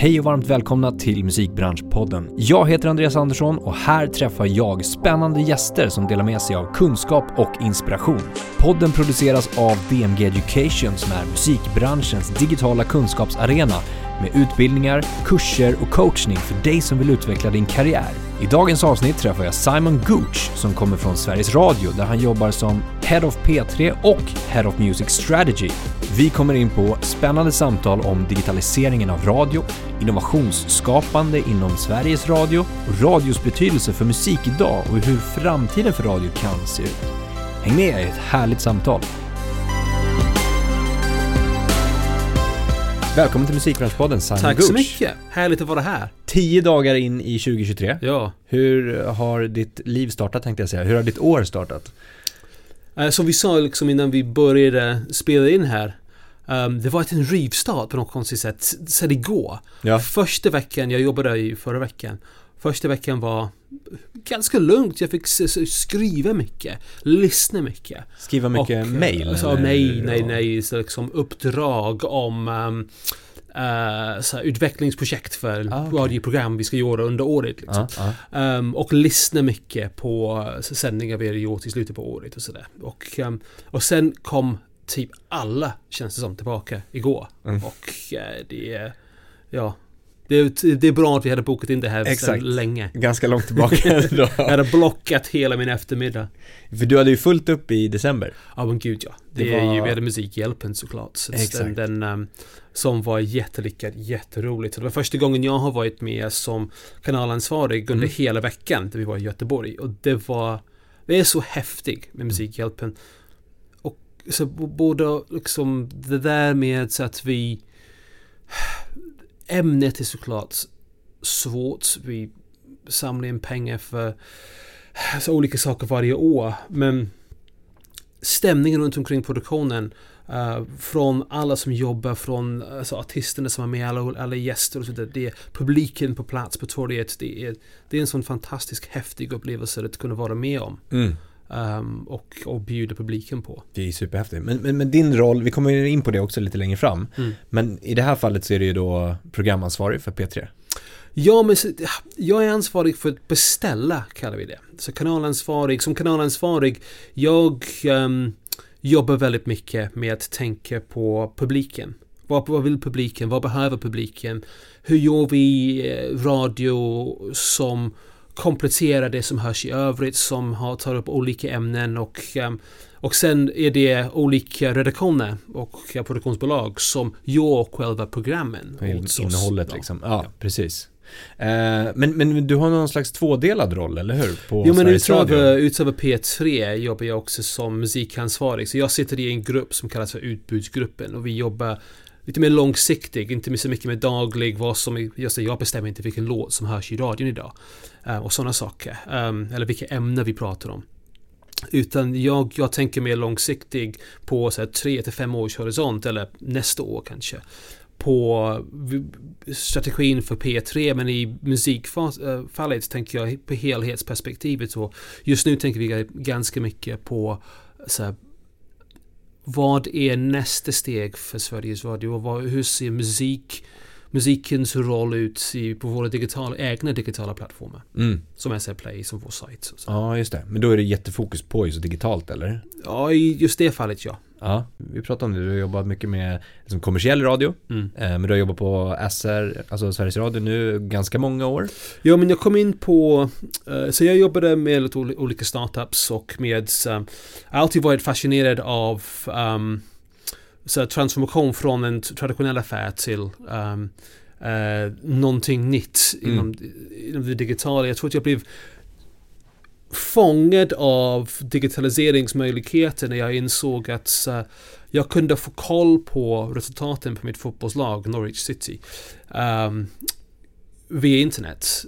Hej och varmt välkomna till Musikbranschpodden. Jag heter Andreas Andersson och här träffar jag spännande gäster som delar med sig av kunskap och inspiration. Podden produceras av DMG Education som är musikbranschens digitala kunskapsarena med utbildningar, kurser och coachning för dig som vill utveckla din karriär. I dagens avsnitt träffar jag Simon Gooch som kommer från Sveriges Radio där han jobbar som Head of P3 och Head of Music Strategy. Vi kommer in på spännande samtal om digitaliseringen av radio, innovationsskapande inom Sveriges Radio och radios betydelse för musik idag och hur framtiden för radio kan se ut. Häng med i ett härligt samtal. Välkommen till Musikbranschpodden Simon Tack Gooch. så mycket. Härligt att vara här. Tio dagar in i 2023. Ja. Hur har ditt liv startat tänkte jag säga? Hur har ditt år startat? Eh, Som vi sa liksom innan vi började spela in här. ehm, det var en rivstart på något konstigt sätt. Sen igår. Ja. Första veckan, jag jobbade i förra veckan. Första veckan var ganska lugnt. Jag fick skriva mycket. Lyssna mycket. Skriva mycket Och, mail? Alltså, nej, nej, nej. Så liksom uppdrag om um, eh, så utvecklingsprojekt för Ah, okej. radioprogram vi ska göra under året. Liksom. Ja, ja. Ehm, och lyssna mycket på eh, sändningar vi hade gjort i slutet på året och sådär. Och, ehm, och sen kom typ alla, känns det som, tillbaka igår. Mm. Och eh, det är... Ja. Det är, det är bra att vi hade bokat in det här Exakt. sedan länge. Ganska långt tillbaka då. Jag hade blockat hela min eftermiddag. För du hade ju fullt upp i december. Ja men gud ja. Det, Det är ju, var- vi hade Musikhjälpen såklart. Så den, Exakt. den ehm, som var jättelyckad, jätteroligt. Så det var första gången jag har varit med som kanalansvarig under Mm. hela veckan där vi var i Göteborg. Och det var, det är så häftigt med Musikhjälpen. Och så både liksom det där med så att vi Ämnet är såklart svårt. Vi samlar in pengar för alltså, olika saker varje år. Men stämningen runt omkring produktionen Uh, från alla som jobbar, från alltså, artisterna som är med, alla, alla gäster och så vidare. Det är publiken på plats på torget. Det är, det är en sån fantastisk häftig upplevelse att kunna vara med om. Mm ehm, och, och bjuda publiken på. Det är superhäftigt. Men, men, men din roll, vi kommer in på det också lite längre fram. Mm. Men i det här fallet så är du ju då programansvarig för P3. Ja, men så- jag är ansvarig för att beställa, kallar vi det. Så kanalansvarig, som kanalansvarig, jag ehm, jobbar väldigt mycket med att tänka på publiken. Vad, vad vill publiken? Vad behöver publiken? Hur gör vi eh, radio som kompletterar det som hörs i övrigt, som har, tar upp olika ämnen och ehm, och sen är det olika redaktioner och produktionsbolag som gör själva programmen. In, innehållet Ja. liksom. Ja, precis. Eh, men, men du har någon slags tvådelad roll, eller hur? På Jo men utöver, utöver P3 jobbar jag också som musikansvarig. Så jag sitter i en grupp som kallas för utbudsgruppen och vi jobbar lite mer långsiktig, inte så mycket med daglig, vad som, just det, jag bestämmer inte vilken låt som hörs i radion idag. Eh, och sådana saker. Um, eller vilka ämnen vi pratar om. Utan jag, jag tänker mer långsiktig på så här, tre till fem års horisont eller nästa år kanske. På strategin för P3 men i musikfallet eh, tänker jag på helhetsperspektivet. Så just nu tänker vi ganska mycket på så här, vad är nästa steg för Sveriges Radio vad, hur ser musik musikens roll ut i, på våra digitala, egna digitala plattformar. Mm. Som SR Play, som vår sajt. Ja, just det. Men då är det jättefokus på just digitalt, eller? Ja, i just det fallet ja. Ja, vi pratade om det. Du har jobbat mycket med liksom, kommersiell radio. Mm. Eh, men du har jobbat på SR, alltså Sveriges Radio nu, ganska många år. Ja, men jag kom in på... eh, så jag jobbade med lite ol- olika startups och med... Um, jag har alltid varit fascinerad av um, så transformation från en traditionell affär till um, uh, någonting nytt Mm. inom, inom det digitala. Jag tror att jag blev fångad av digitaliseringsmöjligheter när jag insåg att uh, jag kunde få koll på resultaten på mitt fotbollslag Norwich City um, via internet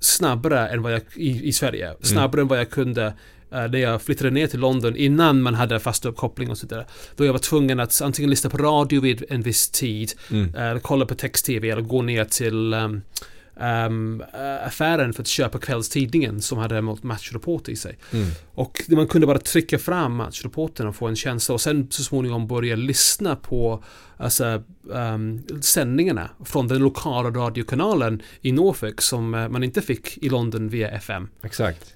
snabbare än vad jag i, i Sverige. Snabbare än vad jag kunde eh, när jag flyttade ner till London innan man hade fast uppkoppling och så vidare. Då jag var tvungen att antingen lyssna på radio vid en viss tid Mm. eller kolla på text-tv eller gå ner till um, um, affären för att köpa kvällstidningen som hade matchreport i sig. Mm. Och man kunde bara trycka fram matchreporten och få en känsla och sen så småningom börja lyssna på alltså, um, sändningarna från den lokala radiokanalen i Norfolk som uh, man inte fick i London via FM. Exakt.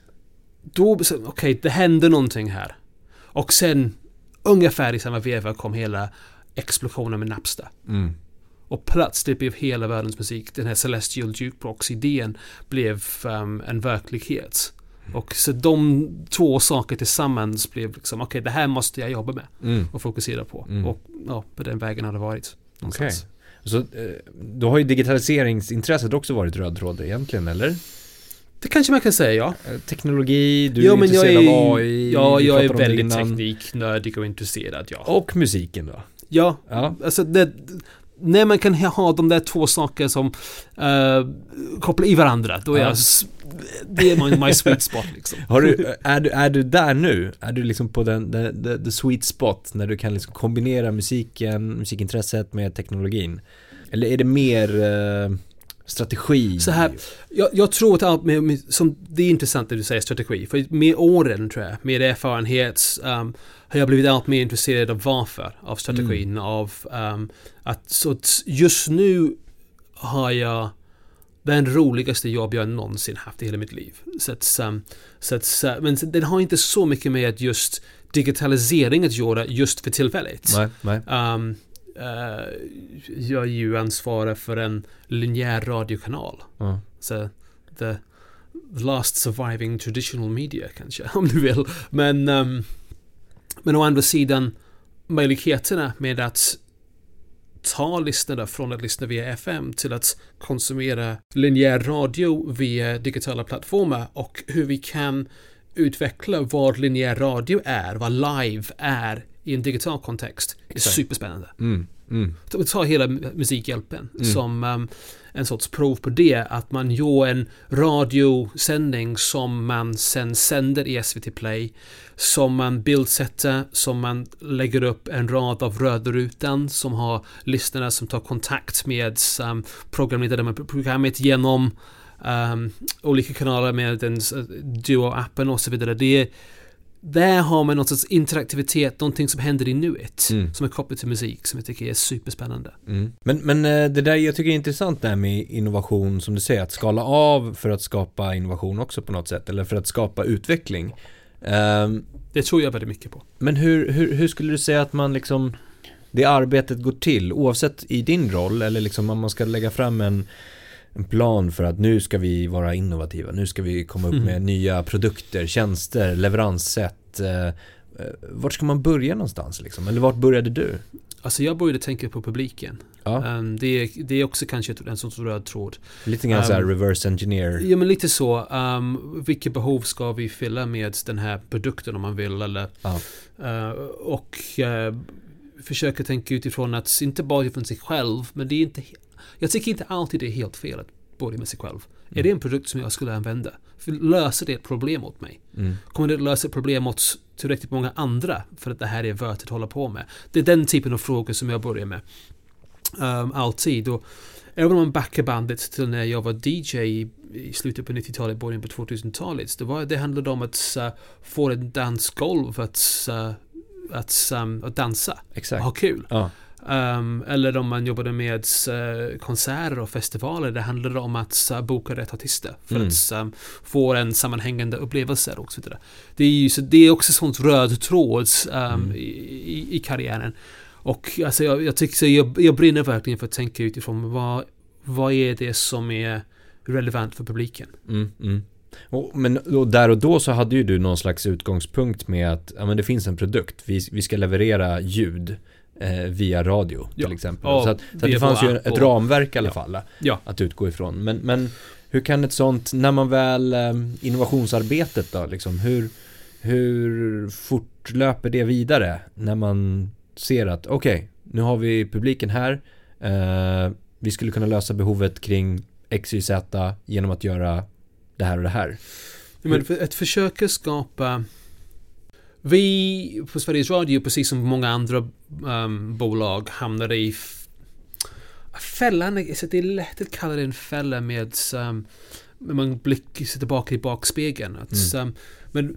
Då, okej, okay, det hände någonting här. Och sen, ungefär i samma veva kom hela explosionen med Napster. Mm. Och plötsligt blev hela världens musik, den här Celestial Jukebox-idén, blev um, en verklighet. Och så de två saker tillsammans blev liksom, okej okay, det här måste jag jobba med Mm. och fokusera på. Mm. Och ja, på den vägen har det varit. Okej. någonstans. Så eh, då har ju digitaliseringsintresset också varit röd tråd egentligen, eller? Det kanske man kan säga, ja. Eh, Teknologi, du ja, är men jag intresserad är, av AI. Ja, jag är väldigt tekniknördig och intresserad, ja. Och musiken då? Ja, Ja. alltså det, när man kan ha de där två saker som uh, kopplar i varandra, då är Ja. jag... Det är my, my sweet spot liksom. Har du, är, du, är du där nu? Är du liksom på den, the, the, the sweet spot när du kan liksom kombinera musiken, musikintresset med teknologin? Eller är det mer eh, strategi? Så här, Jag, jag tror att allt med, med, som, det är intressant det du säger strategi. För med åren tror jag, med erfarenhet, um, har jag blivit allt mer intresserad av varför. Av strategin, av um, att så just nu har jag den roligaste jobb jag någonsin haft i hela mitt liv. Så att, um, så att, så, men den har inte så mycket med att just digitalisering att göra just för tillfället. Nej, nej. Um, jag är ju ansvarig för en linjär radiokanal. Ja. Så the, last surviving traditional media kanske, om du vill. Men, ehm, men å andra sidan, möjligheterna med att ta lyssnare från att lyssna via FM till att konsumera linjär radio via digitala plattformar och hur vi kan utveckla vad linjär radio är, vad live är i en digital kontext. är Exakt. superspännande. Mm, mm, Ta- hela Musikhjälpen Mm. som um, en sorts prov på det. Att man gör en radiosändning som man sen sänder i SVT Play. Som man bildsätter, som man lägger upp en rad av rödrutan som har lyssnare som tar kontakt med um, programmet genom um, olika kanaler med den Duo-appen och så vidare. Det är, där har man någon sorts interaktivitet, någonting som händer i nuet. Mm. Som är kopplat till musik som jag tycker är superspännande. mm. Men, men eh, det där jag tycker är intressant det här med innovation som du säger, att skala av för att skapa innovation också på något sätt, eller för att skapa utveckling. Ehm, Det tror jag väldigt mycket på. Men hur, hur, hur skulle du säga att man liksom Det arbetet går till oavsett i din roll eller liksom om man ska lägga fram en En plan för att nu ska vi vara innovativa, nu ska vi komma upp Mm. med nya produkter, tjänster, leveranssätt eh, eh, Vart ska man börja någonstans liksom? Eller vart började du? Alltså jag började tänka på publiken. Ja, Ehm, det, är, det är också kanske en sorts röd tråd. lite grann så här um, reverse engineer Ja men lite så. Um, vilka behov ska vi fylla med den här produkten om man vill eller Ja. eh, Och uh, försöka tänka utifrån att inte bara utifrån sig själv men det är inte Jag tycker inte alltid det är helt fel att börja med sig själv. Är det en produkt som jag skulle använda? För löser det ett problem åt mig? mm. Kommer det lösa ett problem åt tillräckligt många andra för att det här är värt att hålla på med? Det är den typen av frågor som jag börjar med. Um, alltid. Och även om man backar bandet till när jag var DJ i, i slutet på 90-talet, början på 2000-talet. Det, var, det handlade om att uh, få ett dansgolv att, uh, att, um, att dansa och Exakt ha kul. Ja, Um, eller om man jobbade med uh, konserter och festivaler. Det handlade om att uh, boka rätt artister för Mm. att um, få en sammanhängande upplevelse och så vidare. Det är, ju, så det är också sånt röd tråd um, Mm. i, i, karriären. Och alltså, jag, jag, tycker, så jag, jag brinner verkligen för att tänka utifrån vad, vad är det som är relevant för publiken. Mm, mm. Och, men och där och då så hade ju du någon slags utgångspunkt med att ja, men det finns en produkt, vi, vi ska leverera ljud eh, via radio till Ja. exempel. Ja, så att, så att det fanns ju ett ramverk i alla fall Ja. att utgå ifrån. Men, men hur kan ett sånt, när man väl, eh, innovationsarbetet då, liksom, hur, hur fortlöper det vidare när man ser att okej, nu har vi publiken här, eh, vi skulle kunna lösa behovet kring X, Y, Z genom att göra det här och det här. Men för att försöka skapa... Vi på Sveriges Radio, precis som många andra um, bolag, hamnade i... Fällan, så det är lätt att kalla det en fälla med um, man blickar sig tillbaka i bakspegeln. Att, um, men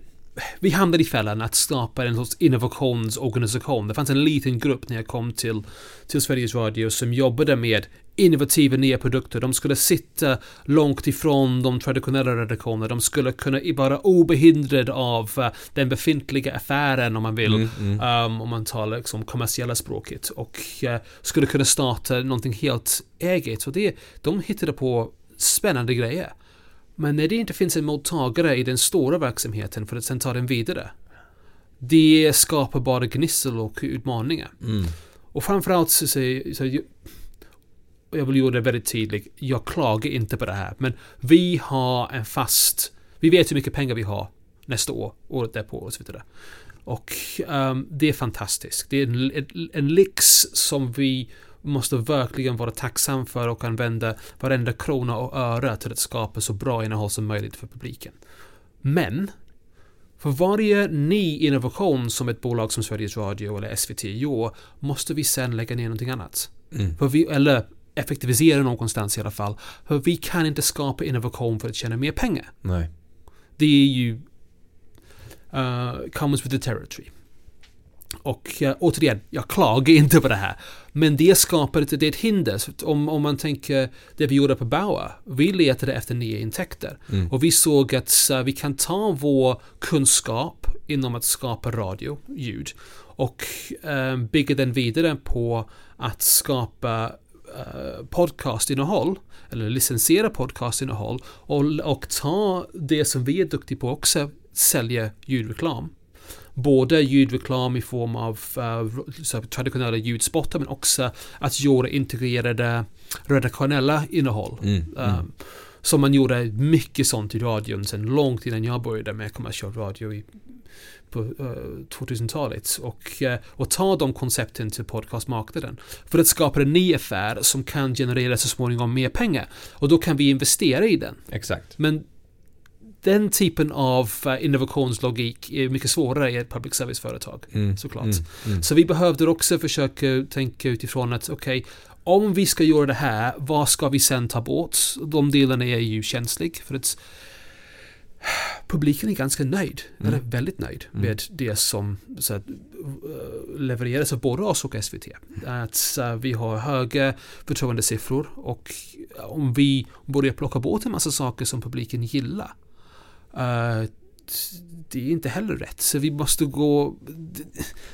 vi hamnade i fällan att skapa en sorts innovationsorganisation. Det fanns en liten grupp när jag kom till, till Sveriges Radio som jobbade med innovativa nya produkter. De skulle sitta långt ifrån de traditionella redaktionerna. De skulle kunna vara obehindrade av eh, den befintliga affären om man vill. Mm, mm. Um, om man talar liksom kommersiella språket. Och eh, skulle kunna starta någonting helt eget. Och det, de hittade på spännande grejer. Men när det inte finns en mottagare i den stora verksamheten för att sen ta den vidare. Det skapar bara gnissel och utmaningar. Mm. Och framförallt så, så, så jag, jag vill göra det väldigt tydligt. Jag klagar inte på det här. Men vi har en fast... Vi vet hur mycket pengar vi har nästa år, året därpå och så vidare. Och ehm, det är fantastiskt. Det är en, en, en lyx som vi måste verkligen vara tacksam för och använda varenda krona och öra till att skapa så bra innehåll som möjligt för publiken. Men för varje ny innovation som ett bolag som Sveriges Radio eller SVT gör måste vi sen lägga ner någonting annat. Mm. För vi, eller effektivisera någonstans i alla fall. För vi kan inte skapa innovation för att tjäna mer pengar. Nej. Det är ju... Uh, comes with the territory. Och uh, återigen, jag klagar inte på det här. Men det skapar ett, det är ett hinder. Så om, om man tänker det vi gjorde på Bauer. Vi letade efter nya intäkter. Mm. Och vi såg att uh, vi kan ta vår kunskap inom att skapa radio, ljud. Och uh, bygga den vidare på att skapa uh, podcastinnehåll. Eller licensiera podcastinnehåll. Och, och ta det som vi är duktiga på också, sälja ljudreklam både ljudreklam i form av uh, så traditionella ljudspottar men också att göra integrerade redaktionella innehåll. Mm. Mm. Um, som man gjorde mycket sånt i radion sen långt innan jag började med kommersiell radio i, på uh, 2000-talet. Och, uh, och ta de koncepten till podcastmarknaden. För att skapa en ny affär som kan generera så småningom mer pengar. Och då kan vi investera i den. Exakt. Men den typen av uh, innovationslogik är mycket svårare i ett public service-företag. Mm. Såklart. Mm. Mm. Så vi behövde också försöka tänka utifrån att okej, okay, om vi ska göra det här, vad ska vi sen ta bort? De delarna är ju känslig för att publiken är ganska nöjd, Mm. eller väldigt nöjd Mm. med det som så att, uh, levereras av både oss och SVT. Att vi har höga förtroendesiffror och om vi börjar plocka bort en massa saker som publiken gillar det är inte heller rätt. Så vi måste gå...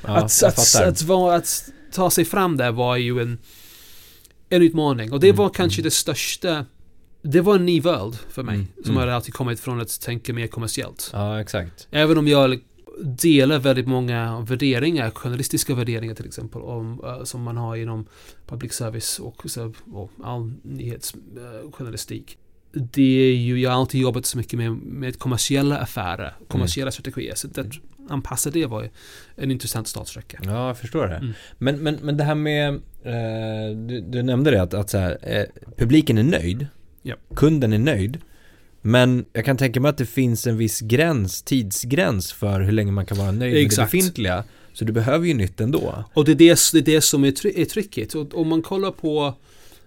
Ja, att, att, att, vara, att ta sig fram där var ju en, en utmaning. Och det Mm, var kanske mm. det största... Det var en ny värld för mig. Mm, Som mm. hade alltid kommit från att tänka mer kommersiellt. Ja, exakt. Även om jag delar väldigt många värderingar, journalistiska värderingar till exempel, om, eh, som man har inom public service och, och all nyhetsjournalistik. Det är ju, jag har alltid jobbat så mycket med, med kommersiella affärer, kommersiella strategier. Så att anpassa det var en intressant startsträcka. Ja, jag förstår det. Mm. Men, men, men det här med, eh, du, du nämnde det att, att så här, eh, publiken är nöjd, Ja. kunden är nöjd, men jag kan tänka mig att det finns en viss gräns, tidsgräns för hur länge man kan vara nöjd Exakt. med det befintliga. Så du behöver ju nytt ändå. Och det är det, det, är det som är, try, är tricket. Och om man kollar på,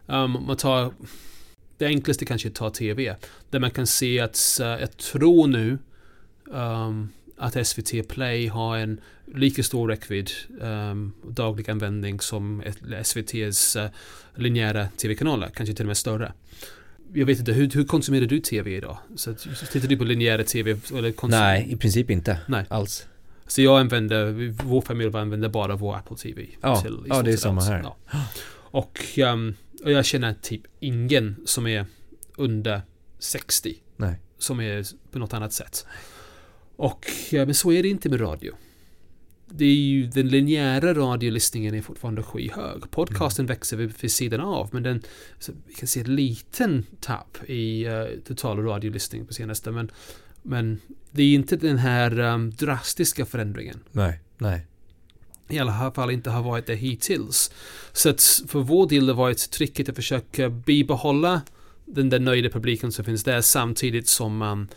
um, man tar, det enklaste kanske är att ta TV. Där man kan se att, uh, jag tror nu um, att SVT Play har en lika stor räckvidd um, daglig användning som SVTs uh, linjära TV-kanaler, kanske till och med större. Jag vet inte, hur, hur konsumerar du TV idag? Så tittar du på linjära TV? Eller konsum- Nej, i princip inte. Nej. Alls. Så jag använder, vår familj använder bara vår Apple TV. Ja, till, ja, det är samma här. Ja. Och, um, och jag känner typ ingen som är under 60. Nej. Som är på något annat sätt. Och, men så är det inte med radio. Det är ju, den linjära radiolyssningen är fortfarande skyhög. Podcasten Mm. växer vid, vid sidan av, men den, vi kan se en liten tapp i uh, total radiolyssning på senaste, men, men det är inte den här um, drastiska förändringen Nej, nej. I alla fall inte har varit det hittills. Så att för vår del har det varit tricket att försöka bibehålla den där nöjda publiken som finns där samtidigt som man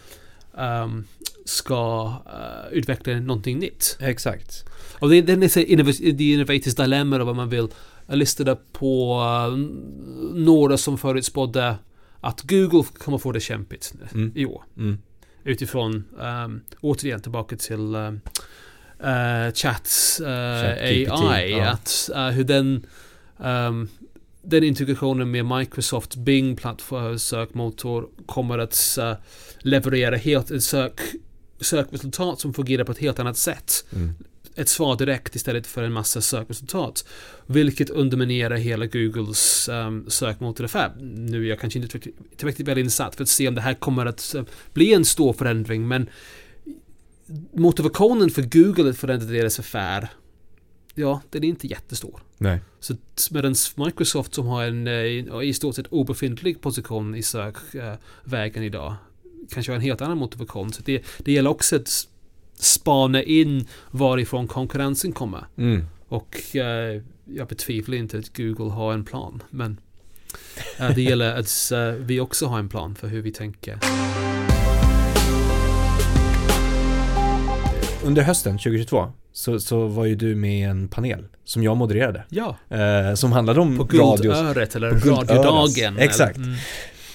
um, ska uh, utveckla någonting nytt. Exakt. Och det, det är the innovators dilemma vad man vill Jag listade på uh, några som förutspådde att Google kommer få det kämpigt Mm. i år. Mm. Utifrån, um, återigen tillbaka till um, uh, chats uh, Chat AI. Ja. Att, uh, hur den, um, den integrationen med Microsoft Bing plattform, sökmotor kommer att leverera helt en sök, sökresultat som fungerar på ett helt annat sätt. Mm. Ett svar direkt istället för en massa sökresultat. Vilket underminerar hela Googles ehm, um, sökmotoraffär. Nu är jag kanske inte tillräckligt väl insatt för att se om det här kommer att bli en stor förändring men motivationen för Google att förändra deras affär Ja, den är inte jättestor. Nej. Så medan Microsoft som har en eh, i stort sett obefintlig position i sökvägen idag kanske har en helt annan motivation. Så det, det gäller också att spana in varifrån konkurrensen kommer. Mm. Och eh, jag betvivlar inte att Google har en plan. Men eh, det gäller att eh, vi också har en plan för hur vi tänker. Under hösten 2022 så, så var ju du med i en panel som jag modererade. Ja, Eh, som handlade om på. Guldöret eller på. Radiodagen. Exakt. Eller, mm,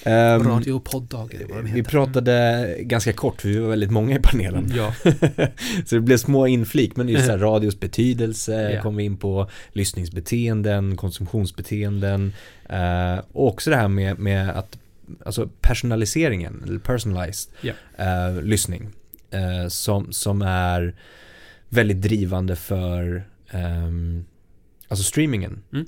Ehm, Radiopoddagen vi pratade ganska kort för vi var väldigt många i panelen. Ja, så det blev små inflik, men just så här, radios betydelse Ja. kom vi in på, lyssningsbeteenden, konsumtionsbeteenden eh, och också det här med, med att, alltså personaliseringen, eller personalized Ja. eh, lyssning, eh, som, som är väldigt drivande för ehm, alltså streamingen. Mm.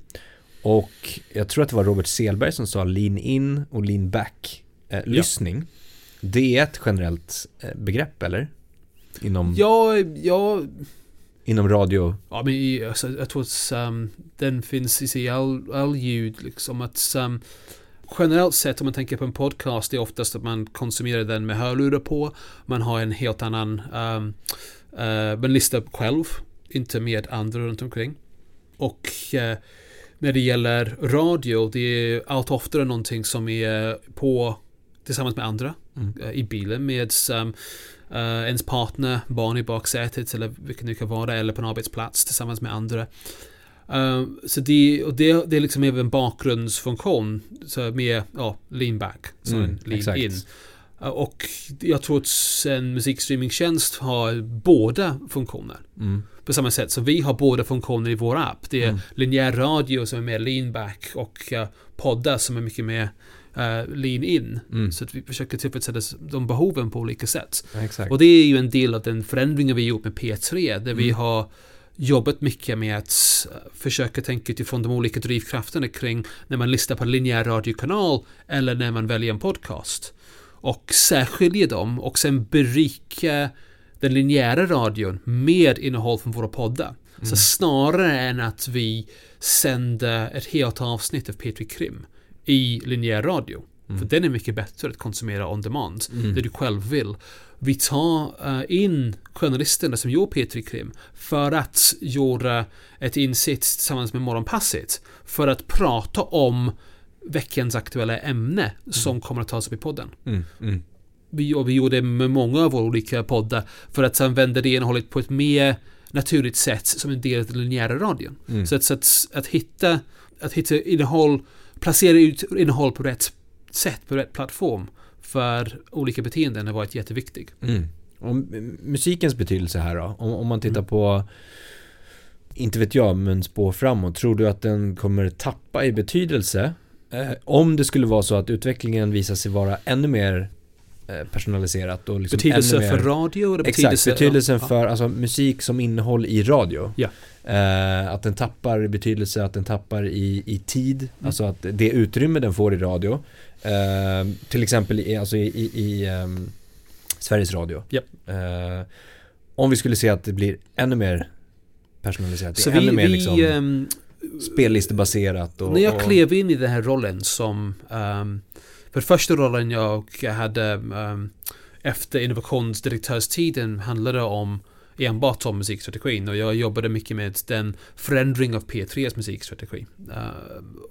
Och jag tror att det var Robert Selberg som sa lean in och lean back eh, lyssning. Det är ett generellt eh, begrepp eller? Inom, ja, ja, inom radio. ja men i, alltså, jag tror att um, den finns i all, all ljud liksom att um, Generellt sett om man tänker på en podcast det är oftast att man konsumerar den med hörlurar på. Man har en helt annan um, uh, Man listar själv, inte med andra runt omkring. Och eh, när det gäller radio, det är allt oftare någonting som är på tillsammans med andra Mm. eh, i bilen med um, eh, ens partner, barn i baksätet eller vilket det nu kan vara, eller på en arbetsplats tillsammans med andra. Eh, så det, och det, det är liksom även en bakgrundsfunktion, så med ja, lean back, så Mm, lean exakt. in. Eh, och jag tror att en musikstreamingtjänst har båda funktioner. Mm. På samma sätt som vi har båda funktioner i vår app. Det är Mm. linjär radio som är mer lean back och uh, poddar som är mycket mer uh, lean in. Mm. Så att vi försöker tillfredsställa de behoven på olika sätt. Exakt. Och det är ju en del av den förändringen vi gjort med P3 där vi Mm. har jobbat mycket med att försöka tänka utifrån de olika drivkrafterna kring när man listar på en linjär radiokanal eller när man väljer en podcast. Och särskilja dem och sen berika den linjära radion med innehåll från våra poddar. Så snarare än att vi sänder ett helt avsnitt av P3 Krim i linjär radio. För den är mycket bättre att konsumera on demand. Mm. Det du själv vill. Vi tar eh, in journalisterna som gör P3 Krim för att göra ett insikt tillsammans med Morgonpasset. För att prata om veckans aktuella ämne som kommer att tas upp i podden. Mm. Mm. Vi, och vi gjorde det med många av våra olika poddar för att använda det innehållet på ett mer naturligt sätt som en del av den linjära radion. Mm. Så, att, så att, att, hitta, att hitta innehåll, placera ut innehåll på rätt sätt, på rätt plattform för olika beteenden har varit jätteviktig. Mm. Och musikens betydelse här då? Om, om man tittar Mm. på, inte vet jag, men spår framåt. Tror du att den kommer tappa i betydelse? Eh, om det skulle vara så att utvecklingen visar sig vara ännu mer personaliserat och liksom Betydelse mer, för radio? Eller Exakt, betydelse, betydelsen ja, för alltså, musik som innehåll i radio. Ja. Eh, att den tappar i betydelse, att den tappar i, i tid. Mm. Alltså att det utrymme den får i radio. Eh, till exempel i, alltså i, i, i ehm, Sveriges Radio. Ja. Eh, om vi skulle se att det blir ännu mer personaliserat. Så ännu vi, mer liksom ehm, spellistebaserat. Och, När jag och- klev in i den här rollen som... Um, för första rollen jag hade um, efter innovationsdirektörstiden handlade om enbart om musikstrategin och jag jobbade mycket med den förändring av P3s musikstrategi. Uh,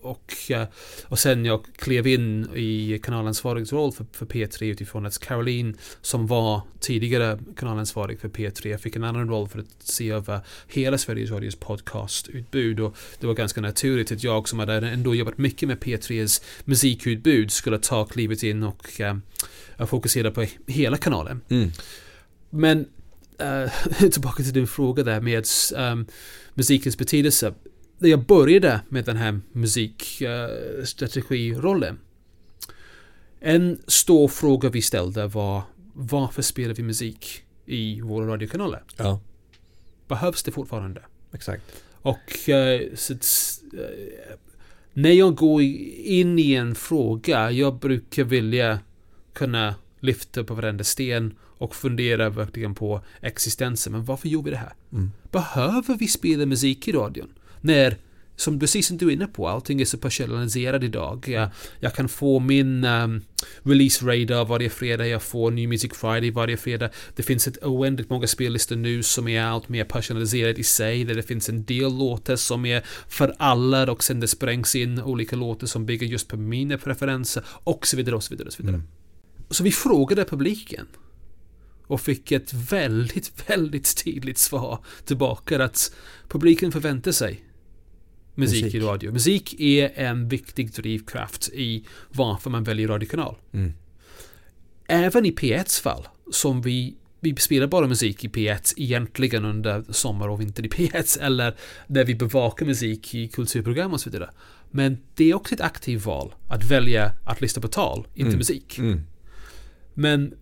och, uh, och sen jag klev in i kanalansvarigs roll för, för P3 utifrån att Caroline som var tidigare kanalansvarig för P3 fick en annan roll för att se över hela Sveriges Radios podcastutbud och det var ganska naturligt att jag som hade ändå jobbat mycket med P3s musikutbud skulle ta klivet in och uh, fokusera på hela kanalen. Mm. Men uh, tillbaka till din fråga där med um, musikens betydelse. När jag började med den här musikstrategirollen. Uh, en stor fråga vi ställde var varför spelar vi musik i våra radiokanaler? Ja. Behövs det fortfarande? Exakt. Och uh, så, när jag går in i en fråga, jag brukar vilja kunna lyfta på varenda sten och fundera verkligen på existensen. Men varför gör vi det här? Mm. Behöver vi spela musik i radion? När, som precis som du är inne på, allting är så personaliserat idag. Jag, jag kan få min um, release radar varje fredag, jag får New Music Friday varje fredag. Det finns ett oändligt många spellistor nu som är allt mer personaliserat i sig, där det finns en del låtar som är för alla och sen det sprängs in olika låtar som bygger just på mina preferenser och så vidare och så vidare. Och så, vidare. Mm. Så vi frågade publiken och fick ett väldigt, väldigt tydligt svar tillbaka att publiken förväntar sig musik, musik. i radio. Musik är en viktig drivkraft i varför man väljer radiokanal. Mm. Även i P1s fall, som vi vi spelar bara musik i P1 egentligen under sommar och vinter i P1 eller när vi bevakar musik i kulturprogram och så vidare. Men det är också ett aktivt val att välja att lyssna på tal, inte Mm. musik. Mm. Men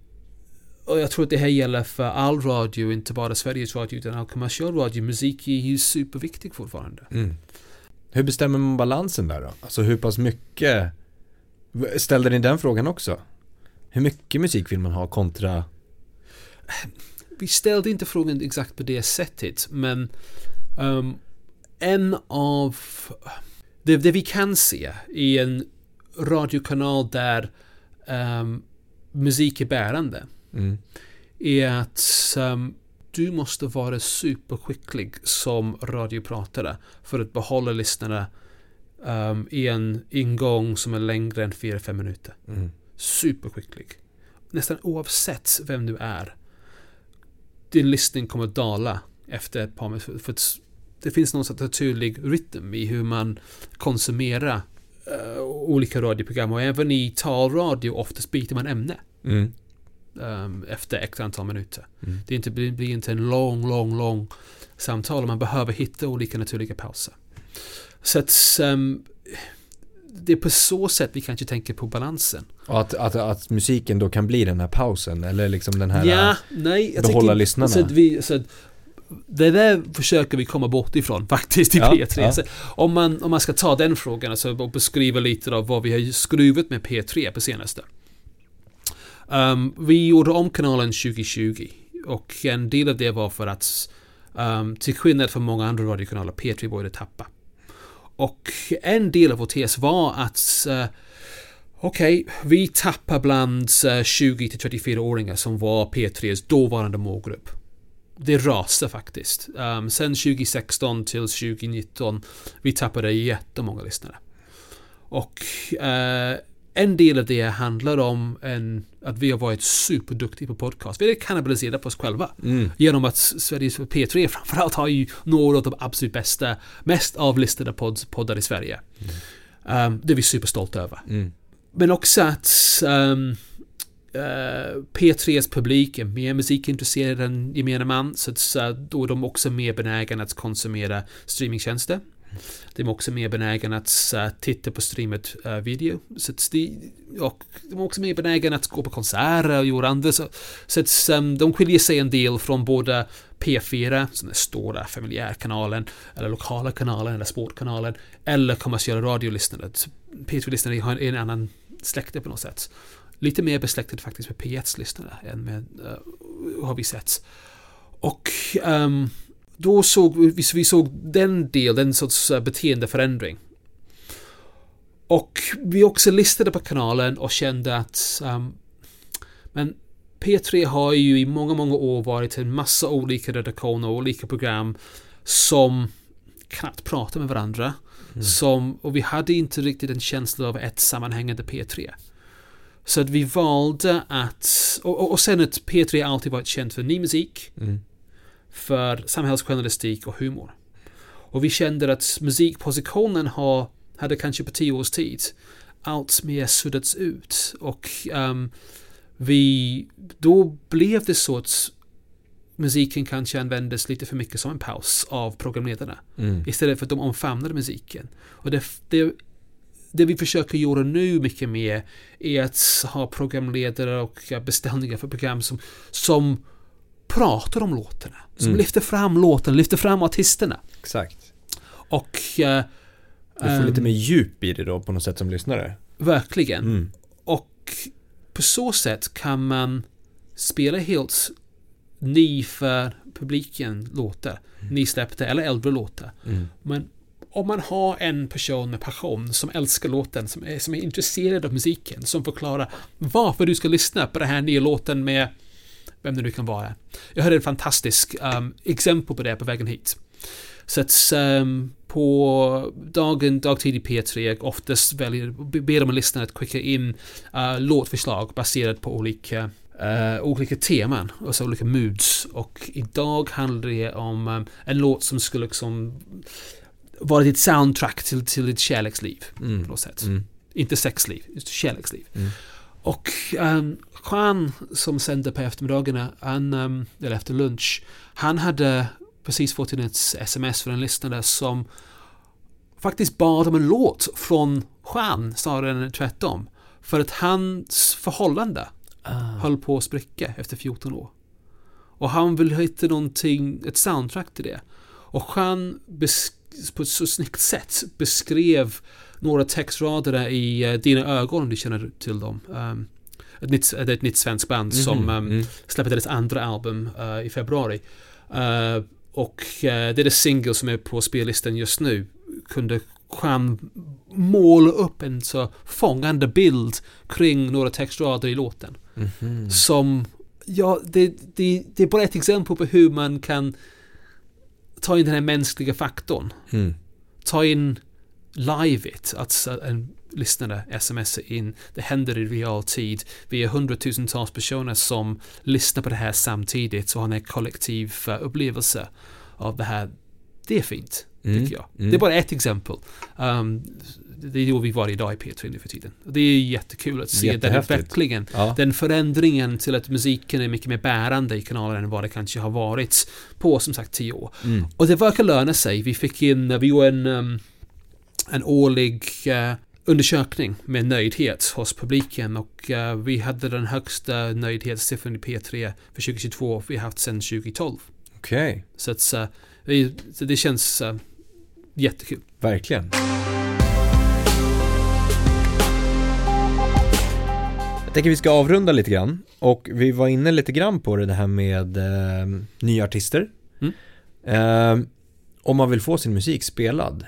och jag tror att det här gäller för all radio, inte bara Sveriges Radio utan all kommersiell radio. Musik är ju superviktig fortfarande. Mm. Hur bestämmer man balansen där då? Alltså hur pass mycket Ställde ni den frågan också? Hur mycket musik vill man ha kontra Vi ställde inte frågan exakt på det sättet, men um, en av det, det vi kan se i en radiokanal där um, musik är bärande mm. är att um, du måste vara superskicklig som radiopratare för att behålla lyssnarna um, i en ingång som är längre än 4-5 minuter. Mm. Superskicklig. Nästan oavsett vem du är. Din lyssning kommer att dala efter ett par minuter. För att det finns någon sorts naturlig rytm i hur man konsumerar uh, olika radioprogram. Och även i talradio oftast byter man ämne Mm. um, efter x antal minuter. Mm. Det inte, blir blir inte en lång, lång, lång samtal och man behöver hitta olika naturliga pauser. Så att um, det är på så sätt vi kanske tänker på balansen. Och att, att, att musiken då kan bli den här pausen eller liksom den här Ja, nej. Behålla tänker- lyssnarna. Så vi, så det där försöker vi komma bort ifrån faktiskt i Ja, P3. ja. Om, man, om man ska ta den frågan alltså, och beskriva lite av vad vi har skruvat med P3 på senaste. Um, vi gjorde om kanalen 2020 och en del av det var för att um, till skillnad från många andra radiokanaler P3 började tappa. Och en del av vår tes var att uh, Okej, vi tappar bland uh, 20 till 34-åringar som var P3s dåvarande målgrupp. Det rasade faktiskt. Um, sen 2016 till 2019 vi tappade jättemånga lyssnare. Och eh, en del av det handlar om en, att vi har varit superduktiga på podcast. Vi har kannibaliserat på oss själva. Mm. Genom att Sveriges P3 framförallt har ju några av de absolut bästa, mest avlistade pods, poddar i Sverige. Um, det är vi superstolta över. Mm. Men också att um, Eh, P3s publik är mer musikintresserad än gemene man. Så så då är de också mer benägna att konsumera streamingtjänster. De är också mer benägna att uh, titta på streamad uh, eh, video. Så att de, och de är också mer benägna att gå på konserter och göra andra. Så, så att um, de skiljer sig en del från både P4, som den stora familjärkanalen, eller lokala kanalen, eller sportkanalen, eller kommersiella radiolyssnare. P3-lyssnare har en annan släkte på något sätt. Lite mer besläktat faktiskt med P1s lyssnare än med, uh, har vi sett. Och um, då såg vi, vi såg den del, den sorts eh, beteendeförändring. Och vi också listade på kanalen och kände att um, men P3 har ju i många, många år varit en massa olika redaktioner och olika program som knappt pratar med varandra. Mm. Som, och vi hade inte riktigt en känsla av ett sammanhängande P3. Så att vi valde att... Och, och, sen att P3 alltid varit känt för ny musik, Mm. för samhällsjournalistik och humor. Och vi kände att musikpositionen har, hade kanske på tio års tid allt mer suddats ut. Och ehm, vi, då blev det så att musiken kanske användes lite för mycket som en paus av programledarna. Mm. Istället för att de omfamnade musiken. Och det, det, det vi försöker göra nu mycket mer är att ha programledare och beställningar för program som, som pratar om låtarna. Som Mm. lyfter fram låtarna, lyfter fram artisterna. Exakt. Och... eh, Du får ehm, lite mer djup i det då på något sätt som lyssnare. Verkligen. Mm. Och på så sätt kan man spela helt ny för publiken låtar. Nysläppta eller äldre låtar. Mm. Men om man har en person med passion som älskar låten, som är, som är intresserad av musiken, som förklarar varför du ska lyssna på den här nya låten med vem det nu kan vara. Jag hade ett fantastiskt um, exempel på det på vägen hit. Så att um, på dagen, dagtid i P3, oftast väljer, ber de lyssnare att skicka in uh, låtförslag baserat på olika eh, olika teman, alltså olika moods. Och idag handlar det om um, en låt som skulle liksom vara ditt soundtrack till, till ditt kärleksliv på Mm. något sätt. Mm. Inte sexliv, just kärleksliv. Mm. Och um, Juan som sände på eftermiddagarna, han, um, eller efter lunch, han hade precis fått in ett sms från en lyssnare som faktiskt bad om en låt från Juan snarare än tvärtom. För att hans förhållande Ah. höll på att spricka efter 14 år. Och han vill hitta någonting, ett soundtrack till det. Och han besk- på ett så snyggt sätt beskrev några textrader i eh, Dina ögon om du känner till dem. Um, ett, nytt, det är ett nytt svenskt band som Mhm. um, Mm. släppte deras andra album eh, i februari. Eh, och uh, deras single som är på spellistan just nu kunde Juan måla upp en så fångande bild kring några textrader i låten. Mhm. Som, ja, det, det, det är bara ett exempel på hur man kan ta in den här mänskliga faktorn. Mm. Ta in live it, att en lyssnare smsar in. Det händer i realtid. Vi är hundratusentals personer som lyssnar på det här samtidigt och har en kollektiv eh, upplevelse av det här. Det är fint, Mm. tycker jag. Mm. Det är bara ett exempel. Um, det är då vi var idag i P3 nu för tiden. Det är jättekul att se den utvecklingen. Ja. Den förändringen till att musiken är mycket mer bärande i kanalen än vad det kanske har varit på som sagt tio år. Mm. Och det verkar löna sig. Vi fick in, vi gjorde en, um, en årlig eh, undersökning med nöjdhet hos publiken och eh, vi hade den högsta nöjdhetssiffran i P3 för 2022 vi har haft sedan 2012. Okej, Så, att, eh, vi, så det känns jättekul. verkligen. Jag tänker vi ska avrunda lite grann och vi var inne lite grann på det här med eh, nya artister. Mm. Eh, om man vill få sin musik spelad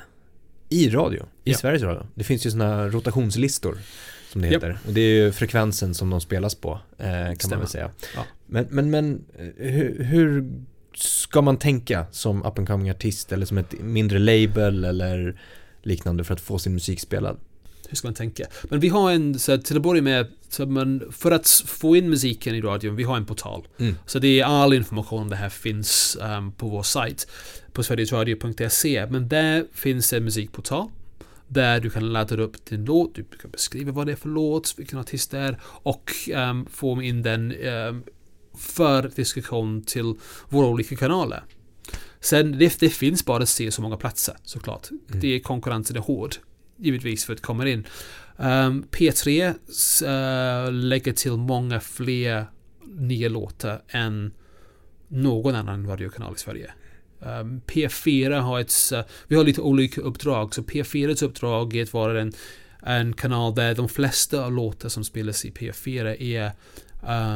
i radio, i Ja. Sveriges Radio. Det finns ju sådana rotationslistor som det heter. Och det är ju frekvensen som de spelas på, eh, kan man Stämmer. väl säga. Ja. Men, men, men eh, hur, hur ska man tänka som up and coming artist eller som ett mindre label eller liknande för att få sin musik spelad? Hur ska man tänka? Men vi har en, så till att börja med, så man, för att få in musiken i radion, vi har en portal. Mm. Så det är all information om det här finns um, på vår sajt. På sverigesradio.se. Men där finns en musikportal. Där du kan ladda upp din låt, du kan beskriva vad det är för låt, vilken artist det är och um, få in den um, för diskussion till våra olika kanaler. Sen det, det finns bara se så många platser såklart. Mm. Det är konkurrensen är hård. Givetvis för att komma in. Um, P3 s- eh, lägger till många fler nya låtar än någon annan radiokanal i Sverige. Um, P4 har ett, eh, vi har lite olika uppdrag, så P4s uppdrag är att vara en, en kanal där de flesta av låtar som spelas i P4 är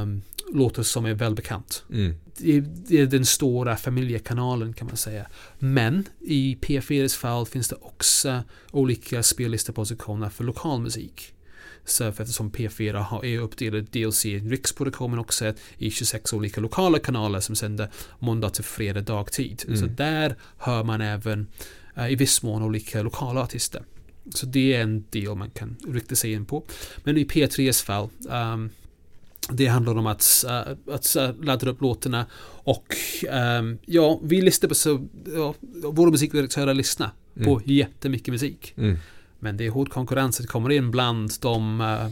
um, låtar som är välbekant. Mm. Det är, det är den stora familjekanalen kan man säga. Men i P4s fall finns det också olika spellistepositioner för lokal musik. Så eftersom P4 har, är uppdelad dels i riksproduktion men också i 26 olika lokala kanaler som sänder måndag till fredag dagtid. Mm. Så där hör man även eh, i viss mån olika lokala artister. Så det är en del man kan rikta sig in på. Men i P3s fall um, det handlar om att, uh, att uh, ladda upp låtarna och um, ja, vi lyssnar på så, ja, våra musikredaktörer lyssnar Mm. på jättemycket musik. Mm. Men det är hård konkurrens. Det kommer in bland de uh,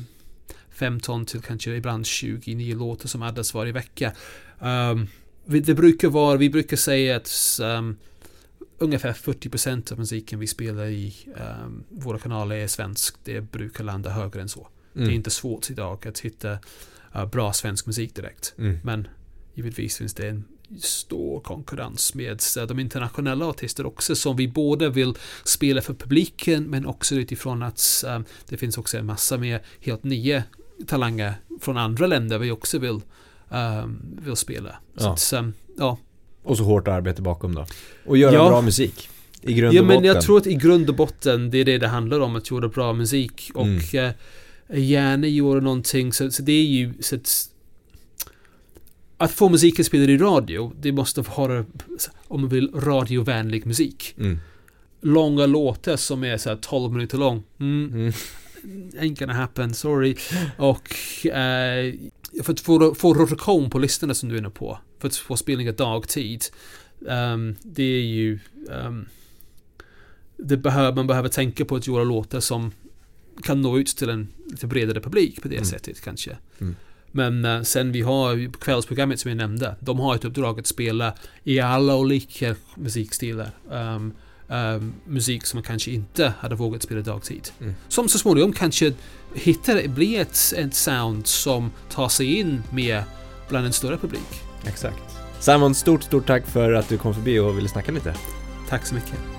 15 till kanske ibland 20 nya låtar som addas varje vecka. Um, vi, det brukar vara, vi brukar säga att um, ungefär 40% av musiken vi spelar i um, våra kanaler är svensk. Det brukar landa högre än så. Det är Mm. inte svårt idag att hitta bra svensk musik direkt. Mm. Men givetvis finns det en stor konkurrens med uh, de internationella artister också som vi både vill spela för publiken men också utifrån att um, det finns också en massa mer helt nya talanger från andra länder vi också vill, um, vill spela. Så Ja. att, um, ja. Och så hårt arbete bakom då. Och göra Ja. bra musik. I grund ja och men botten. jag tror att i grund och botten det är det det handlar om att göra bra musik och Mm. eh, gärna göra någonting så, så det är ju så att att få musiken spelad i radio, det måste vara, om man vill, radiovänlig musik. Mm. Långa låtar som är så här 12 minuter lång. Mm, Mm. ain't gonna happen, sorry. Och eh, för att få, få rotation på listorna som du är inne på, för att få spelningar dagtid, ehm, det är ju... ehm, det behöver, man behöver tänka på att göra låtar som kan nå ut till en lite bredare publik på det Mm. sättet kanske. Mm. Men eh, sen vi har kvällsprogrammet som jag nämnde. De har ett uppdrag att spela i alla olika musikstilar. Ehm, ehm, musik som man kanske inte hade vågat spela dagtid. Mm. Som så småningom kanske hittar, blir ett, ett sound som tar sig in mer bland en större publik. Exakt. Simon, stort, stort tack för att du kom förbi och ville snacka lite. Tack så mycket.